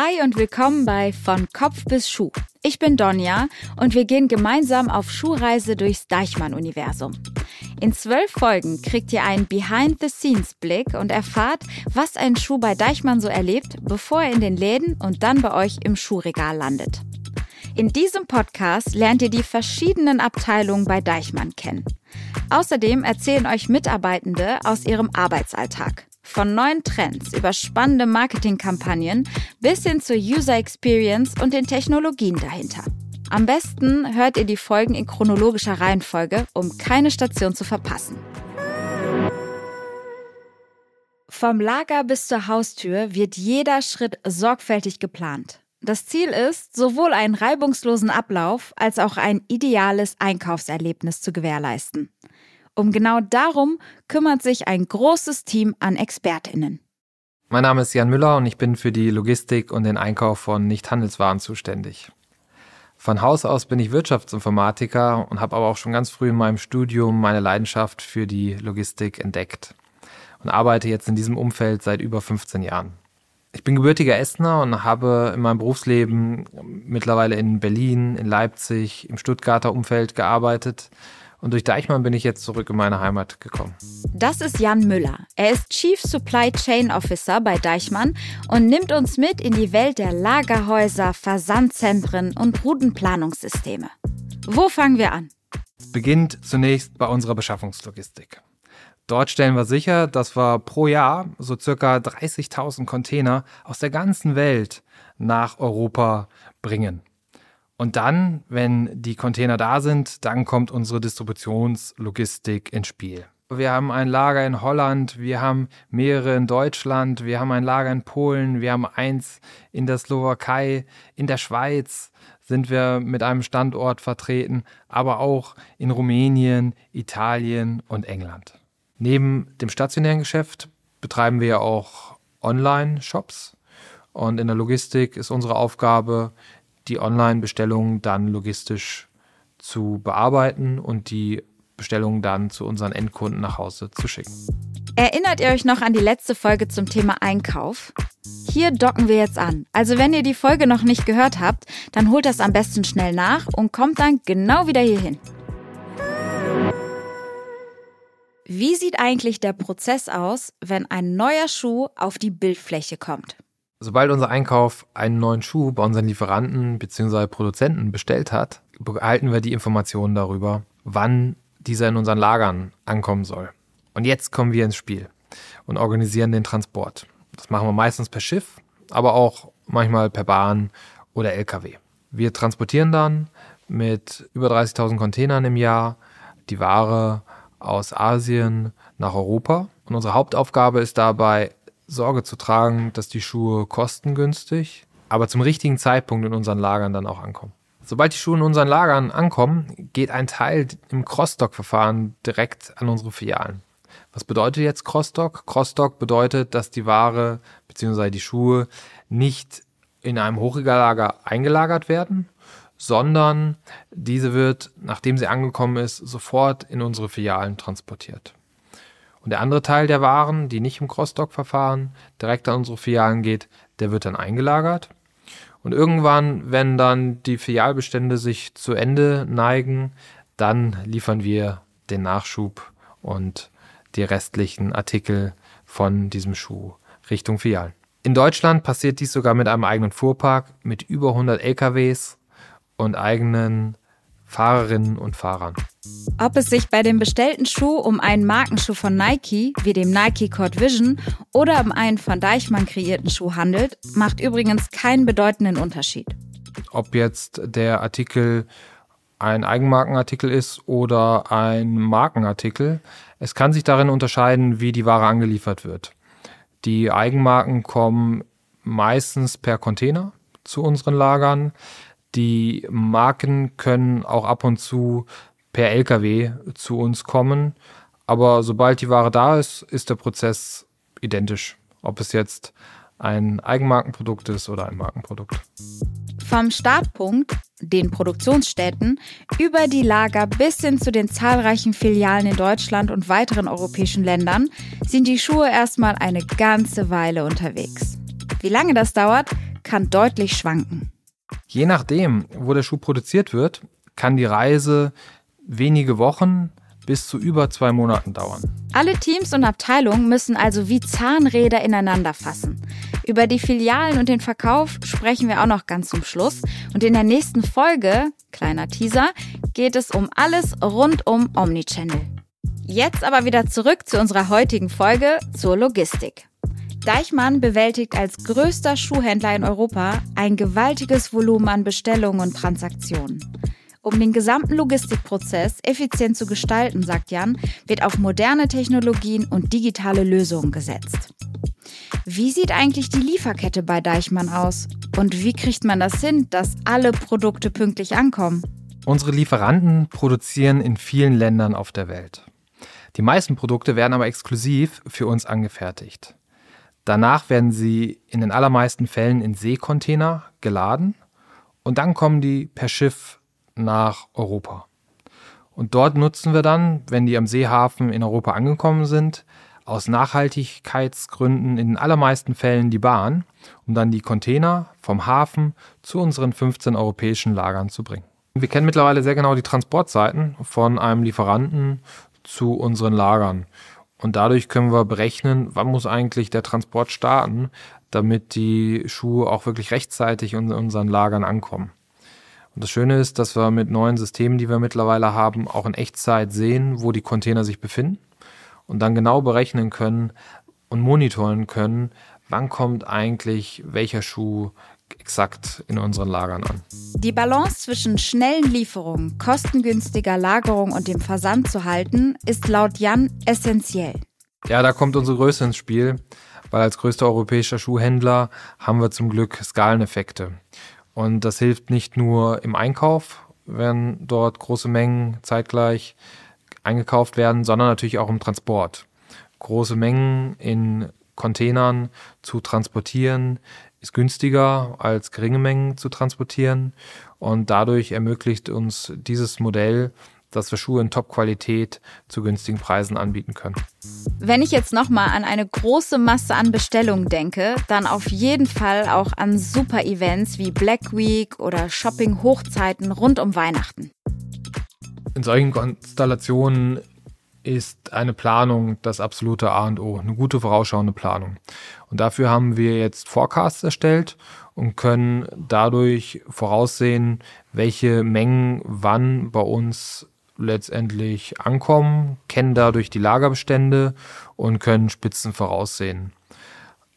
Hi und willkommen bei Von Kopf bis Schuh. Ich bin Donja und wir gehen gemeinsam auf Schuhreise durchs Deichmann-Universum. In zwölf Folgen kriegt ihr einen Behind-the-Scenes-Blick und erfahrt, was ein Schuh bei Deichmann so erlebt, bevor er in den Läden und dann bei euch im Schuhregal landet. In diesem Podcast lernt ihr die verschiedenen Abteilungen bei Deichmann kennen. Außerdem erzählen euch Mitarbeitende aus ihrem Arbeitsalltag. Von neuen Trends über spannende Marketingkampagnen bis hin zur User Experience und den Technologien dahinter. Am besten hört ihr die Folgen in chronologischer Reihenfolge, um keine Station zu verpassen. Vom Lager bis zur Haustür wird jeder Schritt sorgfältig geplant. Das Ziel ist, sowohl einen reibungslosen Ablauf als auch ein ideales Einkaufserlebnis zu gewährleisten. Um genau darum kümmert sich ein großes Team an Expertinnen. Mein Name ist Jan Müller und ich bin für die Logistik und den Einkauf von Nichthandelswaren zuständig. Von Haus aus bin ich Wirtschaftsinformatiker und habe aber auch schon ganz früh in meinem Studium meine Leidenschaft für die Logistik entdeckt und arbeite jetzt in diesem Umfeld seit über 15 Jahren. Ich bin gebürtiger Essener und habe in meinem Berufsleben mittlerweile in Berlin, in Leipzig, im Stuttgarter Umfeld gearbeitet und durch Deichmann bin ich jetzt zurück in meine Heimat gekommen. Das ist Jan Müller. Er ist Chief Supply Chain Officer bei Deichmann und nimmt uns mit in die Welt der Lagerhäuser, Versandzentren und Routenplanungssysteme. Wo fangen wir an? Es beginnt zunächst bei unserer Beschaffungslogistik. Dort stellen wir sicher, dass wir pro Jahr so circa 30.000 Container aus der ganzen Welt nach Europa bringen. Und dann, wenn die Container da sind, dann kommt unsere Distributionslogistik ins Spiel. Wir haben ein Lager in Holland, wir haben mehrere in Deutschland, wir haben ein Lager in Polen, wir haben eins in der Slowakei, in der Schweiz sind wir mit einem Standort vertreten, aber auch in Rumänien, Italien und England. Neben dem stationären Geschäft betreiben wir auch Online-Shops und in der Logistik ist unsere Aufgabe, die Online-Bestellungen dann logistisch zu bearbeiten und die Bestellungen dann zu unseren Endkunden nach Hause zu schicken. Erinnert ihr euch noch an die letzte Folge zum Thema Einkauf? Hier docken wir jetzt an. Also wenn ihr die Folge noch nicht gehört habt, dann holt das am besten schnell nach und kommt dann genau wieder hierhin. Wie sieht eigentlich der Prozess aus, wenn ein neuer Schuh auf die Bildfläche kommt? Sobald unser Einkauf einen neuen Schuh bei unseren Lieferanten bzw. Produzenten bestellt hat, behalten wir die Informationen darüber, wann dieser in unseren Lagern ankommen soll. Und jetzt kommen wir ins Spiel und organisieren den Transport. Das machen wir meistens per Schiff, aber auch manchmal per Bahn oder LKW. Wir transportieren dann mit über 30.000 Containern im Jahr die Ware aus Asien nach Europa. Und unsere Hauptaufgabe ist dabei, Sorge zu tragen, dass die Schuhe kostengünstig, aber zum richtigen Zeitpunkt in unseren Lagern dann auch ankommen. Sobald die Schuhe in unseren Lagern ankommen, geht ein Teil im Crossdock-Verfahren direkt an unsere Filialen. Was bedeutet jetzt Crossdock? Crossdock bedeutet, dass die Ware bzw. die Schuhe nicht in einem Hochregallager eingelagert werden, sondern diese wird, nachdem sie angekommen ist, sofort in unsere Filialen transportiert. Und der andere Teil der Waren, die nicht im Cross-Dock-Verfahren direkt an unsere Filialen geht, der wird dann eingelagert. Und irgendwann, wenn dann die Filialbestände sich zu Ende neigen, dann liefern wir den Nachschub und die restlichen Artikel von diesem Schuh Richtung Filialen. In Deutschland passiert dies sogar mit einem eigenen Fuhrpark mit über 100 LKWs und eigenen Fahrerinnen und Fahrern. Ob es sich bei dem bestellten Schuh um einen Markenschuh von Nike, wie dem Nike Cord Vision, oder um einen von Deichmann kreierten Schuh handelt, macht übrigens keinen bedeutenden Unterschied. Ob jetzt der Artikel ein Eigenmarkenartikel ist oder ein Markenartikel, es kann sich darin unterscheiden, wie die Ware angeliefert wird. Die Eigenmarken kommen meistens per Container zu unseren Lagern. Die Marken können auch ab und zu per Lkw zu uns kommen. Aber sobald die Ware da ist, ist der Prozess identisch. Ob es jetzt ein Eigenmarkenprodukt ist oder ein Markenprodukt. Vom Startpunkt, den Produktionsstätten, über die Lager bis hin zu den zahlreichen Filialen in Deutschland und weiteren europäischen Ländern sind die Schuhe erstmal eine ganze Weile unterwegs. Wie lange das dauert, kann deutlich schwanken. Je nachdem, wo der Schuh produziert wird, kann die Reise wenige Wochen bis zu über zwei Monaten dauern. Alle Teams und Abteilungen müssen also wie Zahnräder ineinander fassen. Über die Filialen und den Verkauf sprechen wir auch noch ganz zum Schluss. Und in der nächsten Folge, kleiner Teaser, geht es um alles rund um Omnichannel. Jetzt aber wieder zurück zu unserer heutigen Folge zur Logistik. Deichmann bewältigt als größter Schuhhändler in Europa ein gewaltiges Volumen an Bestellungen und Transaktionen. Um den gesamten Logistikprozess effizient zu gestalten, sagt Jan, wird auf moderne Technologien und digitale Lösungen gesetzt. Wie sieht eigentlich die Lieferkette bei Deichmann aus? Und wie kriegt man das hin, dass alle Produkte pünktlich ankommen? Unsere Lieferanten produzieren in vielen Ländern auf der Welt. Die meisten Produkte werden aber exklusiv für uns angefertigt. Danach werden sie in den allermeisten Fällen in Seekontainer geladen und dann kommen die per Schiff nach Europa. Und dort nutzen wir dann, wenn die am Seehafen in Europa angekommen sind, aus Nachhaltigkeitsgründen in den allermeisten Fällen die Bahn, um dann die Container vom Hafen zu unseren 15 europäischen Lagern zu bringen. Wir kennen mittlerweile sehr genau die Transportzeiten von einem Lieferanten zu unseren Lagern. Und dadurch können wir berechnen, wann muss eigentlich der Transport starten, damit die Schuhe auch wirklich rechtzeitig in unseren Lagern ankommen. Und das Schöne ist, dass wir mit neuen Systemen, die wir mittlerweile haben, auch in Echtzeit sehen, wo die Container sich befinden und dann genau berechnen können und monitoren können, wann kommt eigentlich welcher Schuh exakt in unseren Lagern an. Die Balance zwischen schnellen Lieferungen, kostengünstiger Lagerung und dem Versand zu halten, ist laut Jan essentiell. Ja, da kommt unsere Größe ins Spiel, weil als größter europäischer Schuhhändler haben wir zum Glück Skaleneffekte. Und das hilft nicht nur im Einkauf, wenn dort große Mengen zeitgleich eingekauft werden, sondern natürlich auch im Transport. Große Mengen in Containern zu transportieren ist günstiger als geringe Mengen zu transportieren und dadurch ermöglicht uns dieses Modell dass wir Schuhe in Top-Qualität zu günstigen Preisen anbieten können. Wenn ich jetzt nochmal an eine große Masse an Bestellungen denke, dann auf jeden Fall auch an Super-Events wie Black Week oder Shopping-Hochzeiten rund um Weihnachten. In solchen Konstellationen ist eine Planung das absolute A und O, eine gute vorausschauende Planung. Und dafür haben wir jetzt Forecasts erstellt und können dadurch voraussehen, welche Mengen wann bei uns letztendlich ankommen, kennen dadurch die Lagerbestände und können Spitzen voraussehen.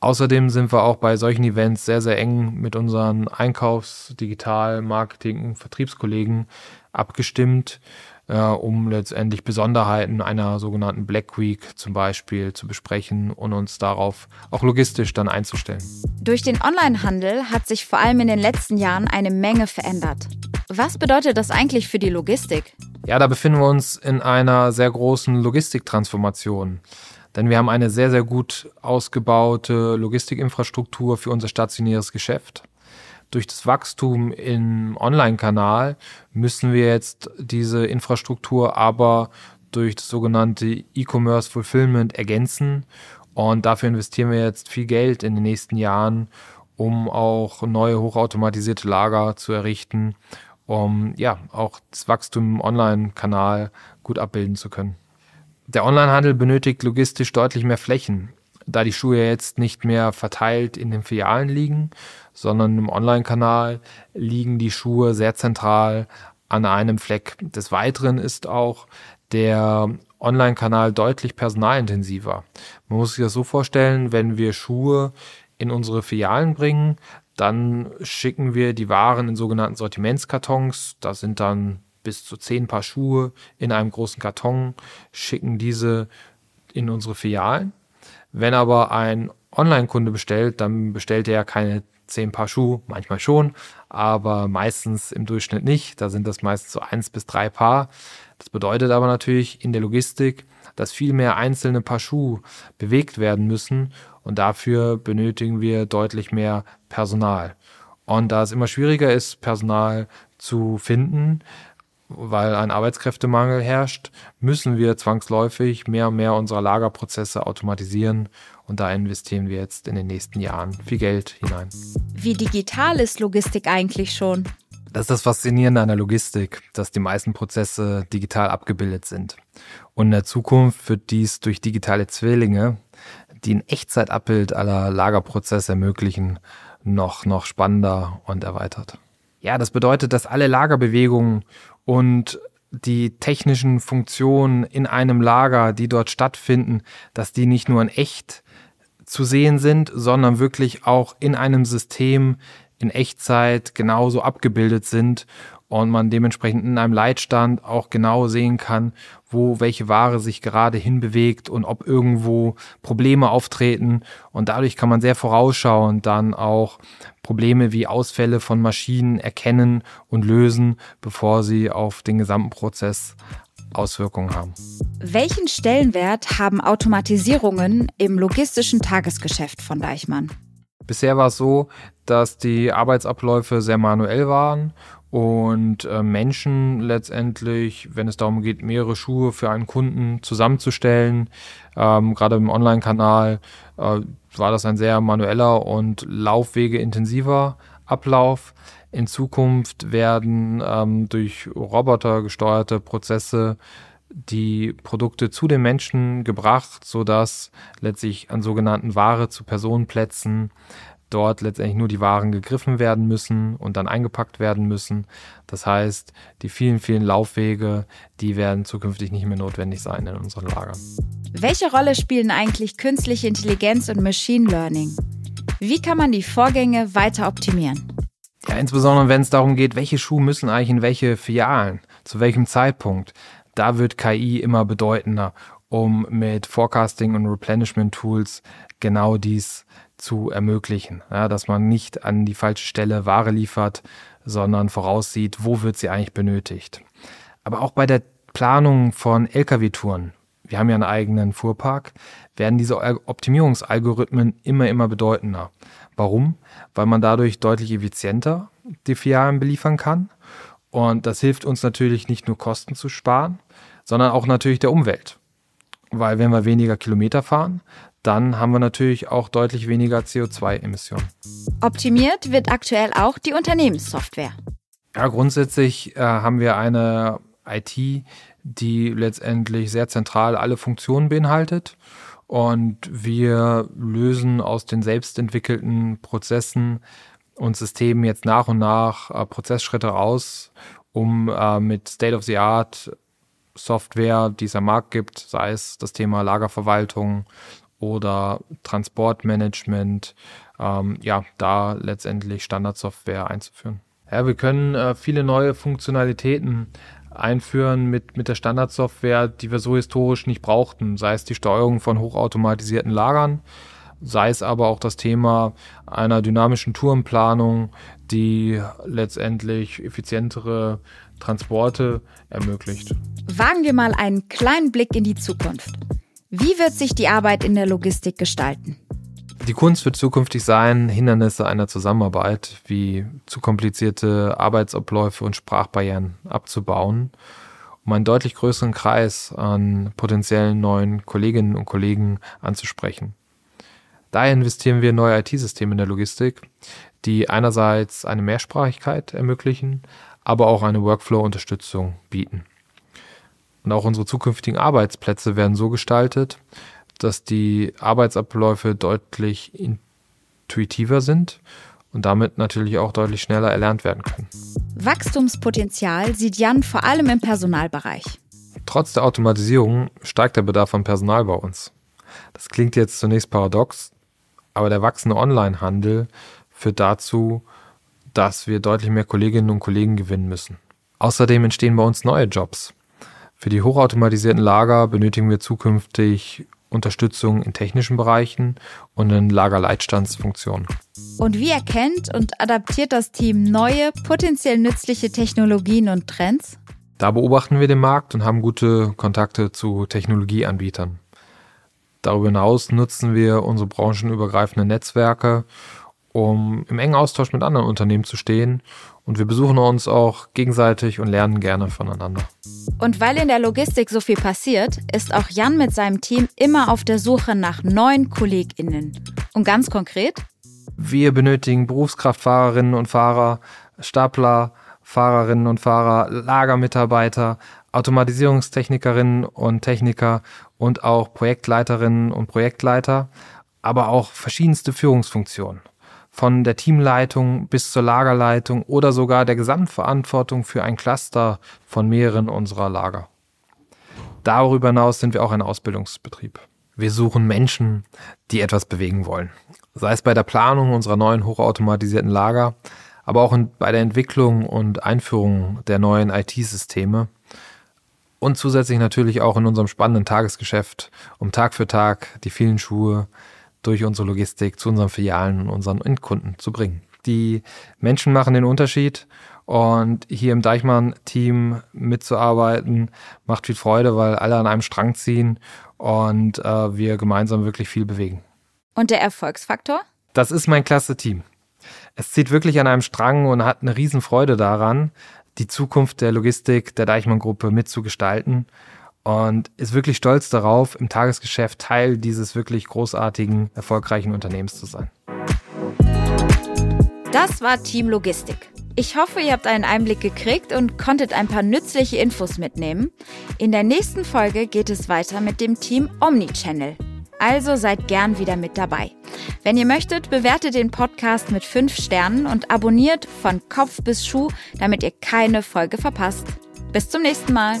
Außerdem sind wir auch bei solchen Events sehr, sehr eng mit unseren Einkaufs-, Digital-, Marketing- und Vertriebskollegen abgestimmt, äh, um letztendlich Besonderheiten einer sogenannten Black Week zum Beispiel zu besprechen und uns darauf auch logistisch dann einzustellen. Durch den Onlinehandel hat sich vor allem in den letzten Jahren eine Menge verändert. Was bedeutet das eigentlich für die Logistik? Ja, da befinden wir uns in einer sehr großen Logistiktransformation. Denn wir haben eine sehr, sehr gut ausgebaute Logistikinfrastruktur für unser stationäres Geschäft. Durch das Wachstum im Online-Kanal müssen wir jetzt diese Infrastruktur aber durch das sogenannte E-Commerce Fulfillment ergänzen. Und dafür investieren wir jetzt viel Geld in den nächsten Jahren, um auch neue hochautomatisierte Lager zu errichten um ja auch das Wachstum im Online-Kanal gut abbilden zu können. Der Onlinehandel benötigt logistisch deutlich mehr Flächen, da die Schuhe jetzt nicht mehr verteilt in den Filialen liegen, sondern im Online-Kanal liegen die Schuhe sehr zentral an einem Fleck. Des Weiteren ist auch der Online-Kanal deutlich personalintensiver. Man muss sich das so vorstellen, wenn wir Schuhe in unsere Filialen bringen, dann schicken wir die Waren in sogenannten Sortimentskartons. Da sind dann bis zu zehn Paar Schuhe in einem großen Karton, schicken diese in unsere Filialen. Wenn aber ein Online-Kunde bestellt, dann bestellt er keine zehn Paar Schuhe, manchmal schon, aber meistens im Durchschnitt nicht. Da sind das meist so eins bis drei Paar. Das bedeutet aber natürlich in der Logistik, dass viel mehr einzelne Paar Schuhe bewegt werden müssen und dafür benötigen wir deutlich mehr Personal. Und da es immer schwieriger ist, Personal zu finden, weil ein Arbeitskräftemangel herrscht, müssen wir zwangsläufig mehr und mehr unserer Lagerprozesse automatisieren und da investieren wir jetzt in den nächsten Jahren viel Geld hinein. Wie digital ist Logistik eigentlich schon? Das ist das Faszinierende an der Logistik, dass die meisten Prozesse digital abgebildet sind. Und in der Zukunft wird dies durch digitale Zwillinge, die ein Echtzeitabbild aller Lagerprozesse ermöglichen, noch, noch spannender und erweitert. Ja, das bedeutet, dass alle Lagerbewegungen und die technischen Funktionen in einem Lager, die dort stattfinden, dass die nicht nur in echt zu sehen sind, sondern wirklich auch in einem System in Echtzeit genauso abgebildet sind und man dementsprechend in einem Leitstand auch genau sehen kann, wo welche Ware sich gerade hinbewegt und ob irgendwo Probleme auftreten. Und dadurch kann man sehr vorausschauend dann auch Probleme wie Ausfälle von Maschinen erkennen und lösen, bevor sie auf den gesamten Prozess Auswirkungen haben. Welchen Stellenwert haben Automatisierungen im logistischen Tagesgeschäft von Deichmann? Bisher war es so, dass die Arbeitsabläufe sehr manuell waren und äh, Menschen letztendlich, wenn es darum geht, mehrere Schuhe für einen Kunden zusammenzustellen, ähm, gerade im Online-Kanal, äh, war das ein sehr manueller und laufwegeintensiver Ablauf. In Zukunft werden ähm, durch Roboter gesteuerte Prozesse die Produkte zu den Menschen gebracht, sodass letztlich an sogenannten Ware zu Personenplätzen dort letztendlich nur die Waren gegriffen werden müssen und dann eingepackt werden müssen. Das heißt, die vielen, vielen Laufwege, die werden zukünftig nicht mehr notwendig sein in unseren Lagern. Welche Rolle spielen eigentlich künstliche Intelligenz und Machine Learning? Wie kann man die Vorgänge weiter optimieren? Ja, insbesondere wenn es darum geht, welche Schuhe müssen eigentlich in welche Filialen, zu welchem Zeitpunkt. Da wird KI immer bedeutender, um mit Forecasting und Replenishment Tools genau dies zu ermöglichen, ja, dass man nicht an die falsche Stelle Ware liefert, sondern voraussieht, wo wird sie eigentlich benötigt. Aber auch bei der Planung von Lkw-Touren, wir haben ja einen eigenen Fuhrpark, werden diese Optimierungsalgorithmen immer, immer bedeutender. Warum? Weil man dadurch deutlich effizienter die Filialen beliefern kann. Und das hilft uns natürlich nicht nur Kosten zu sparen, sondern auch natürlich der Umwelt. Weil wenn wir weniger Kilometer fahren, dann haben wir natürlich auch deutlich weniger CO2-Emissionen. Optimiert wird aktuell auch die Unternehmenssoftware. Ja, grundsätzlich äh, haben wir eine IT, die letztendlich sehr zentral alle Funktionen beinhaltet. Und wir lösen aus den selbstentwickelten Prozessen und Systemen jetzt nach und nach äh, Prozessschritte raus, um äh, mit State-of-the-Art Software, die es am Markt gibt, sei es das Thema Lagerverwaltung oder Transportmanagement, ähm, ja, da letztendlich Standardsoftware einzuführen. Ja, wir können äh, viele neue Funktionalitäten einführen mit, mit der Standardsoftware, die wir so historisch nicht brauchten, sei es die Steuerung von hochautomatisierten Lagern, sei es aber auch das Thema einer dynamischen Tourenplanung, die letztendlich effizientere Transporte ermöglicht. Wagen wir mal einen kleinen Blick in die Zukunft. Wie wird sich die Arbeit in der Logistik gestalten? Die Kunst wird zukünftig sein, Hindernisse einer Zusammenarbeit wie zu komplizierte Arbeitsabläufe und Sprachbarrieren abzubauen, um einen deutlich größeren Kreis an potenziellen neuen Kolleginnen und Kollegen anzusprechen. Daher investieren wir in neue IT-Systeme in der Logistik, die einerseits eine Mehrsprachigkeit ermöglichen, aber auch eine Workflow-Unterstützung bieten. Und auch unsere zukünftigen Arbeitsplätze werden so gestaltet, dass die Arbeitsabläufe deutlich intuitiver sind und damit natürlich auch deutlich schneller erlernt werden können. Wachstumspotenzial sieht Jan vor allem im Personalbereich. Trotz der Automatisierung steigt der Bedarf an Personal bei uns. Das klingt jetzt zunächst paradox, aber der wachsende Onlinehandel führt dazu, dass wir deutlich mehr Kolleginnen und Kollegen gewinnen müssen. Außerdem entstehen bei uns neue Jobs. Für die hochautomatisierten Lager benötigen wir zukünftig Unterstützung in technischen Bereichen und in Lagerleitstandsfunktionen. Und wie erkennt und adaptiert das Team neue, potenziell nützliche Technologien und Trends? Da beobachten wir den Markt und haben gute Kontakte zu Technologieanbietern. Darüber hinaus nutzen wir unsere branchenübergreifenden Netzwerke um im engen Austausch mit anderen Unternehmen zu stehen. Und wir besuchen uns auch gegenseitig und lernen gerne voneinander. Und weil in der Logistik so viel passiert, ist auch Jan mit seinem Team immer auf der Suche nach neuen KollegInnen. Und ganz konkret? Wir benötigen Berufskraftfahrerinnen und Fahrer, Stapler, Fahrerinnen und Fahrer, Lagermitarbeiter, Automatisierungstechnikerinnen und Techniker und auch Projektleiterinnen und Projektleiter, aber auch verschiedenste Führungsfunktionen. Von der Teamleitung bis zur Lagerleitung oder sogar der Gesamtverantwortung für ein Cluster von mehreren unserer Lager. Darüber hinaus sind wir auch ein Ausbildungsbetrieb. Wir suchen Menschen, die etwas bewegen wollen. Sei es bei der Planung unserer neuen hochautomatisierten Lager, aber auch bei der Entwicklung und Einführung der neuen IT-Systeme und zusätzlich natürlich auch in unserem spannenden Tagesgeschäft, um Tag für Tag die vielen Schuhe durch unsere Logistik zu unseren Filialen und unseren Endkunden zu bringen. Die Menschen machen den Unterschied und hier im Deichmann-Team mitzuarbeiten macht viel Freude, weil alle an einem Strang ziehen und äh, wir gemeinsam wirklich viel bewegen. Und der Erfolgsfaktor? Das ist mein klasse Team. Es zieht wirklich an einem Strang und hat eine Riesenfreude daran, die Zukunft der Logistik der Deichmann-Gruppe mitzugestalten und ist wirklich stolz darauf, im Tagesgeschäft Teil dieses wirklich großartigen, erfolgreichen Unternehmens zu sein. Das war Team Logistik. Ich hoffe, ihr habt einen Einblick gekriegt und konntet ein paar nützliche Infos mitnehmen. In der nächsten Folge geht es weiter mit dem Team Omnichannel. Also seid gern wieder mit dabei. Wenn ihr möchtet, bewertet den Podcast mit 5 Sternen und abonniert von Kopf bis Schuh, damit ihr keine Folge verpasst. Bis zum nächsten Mal.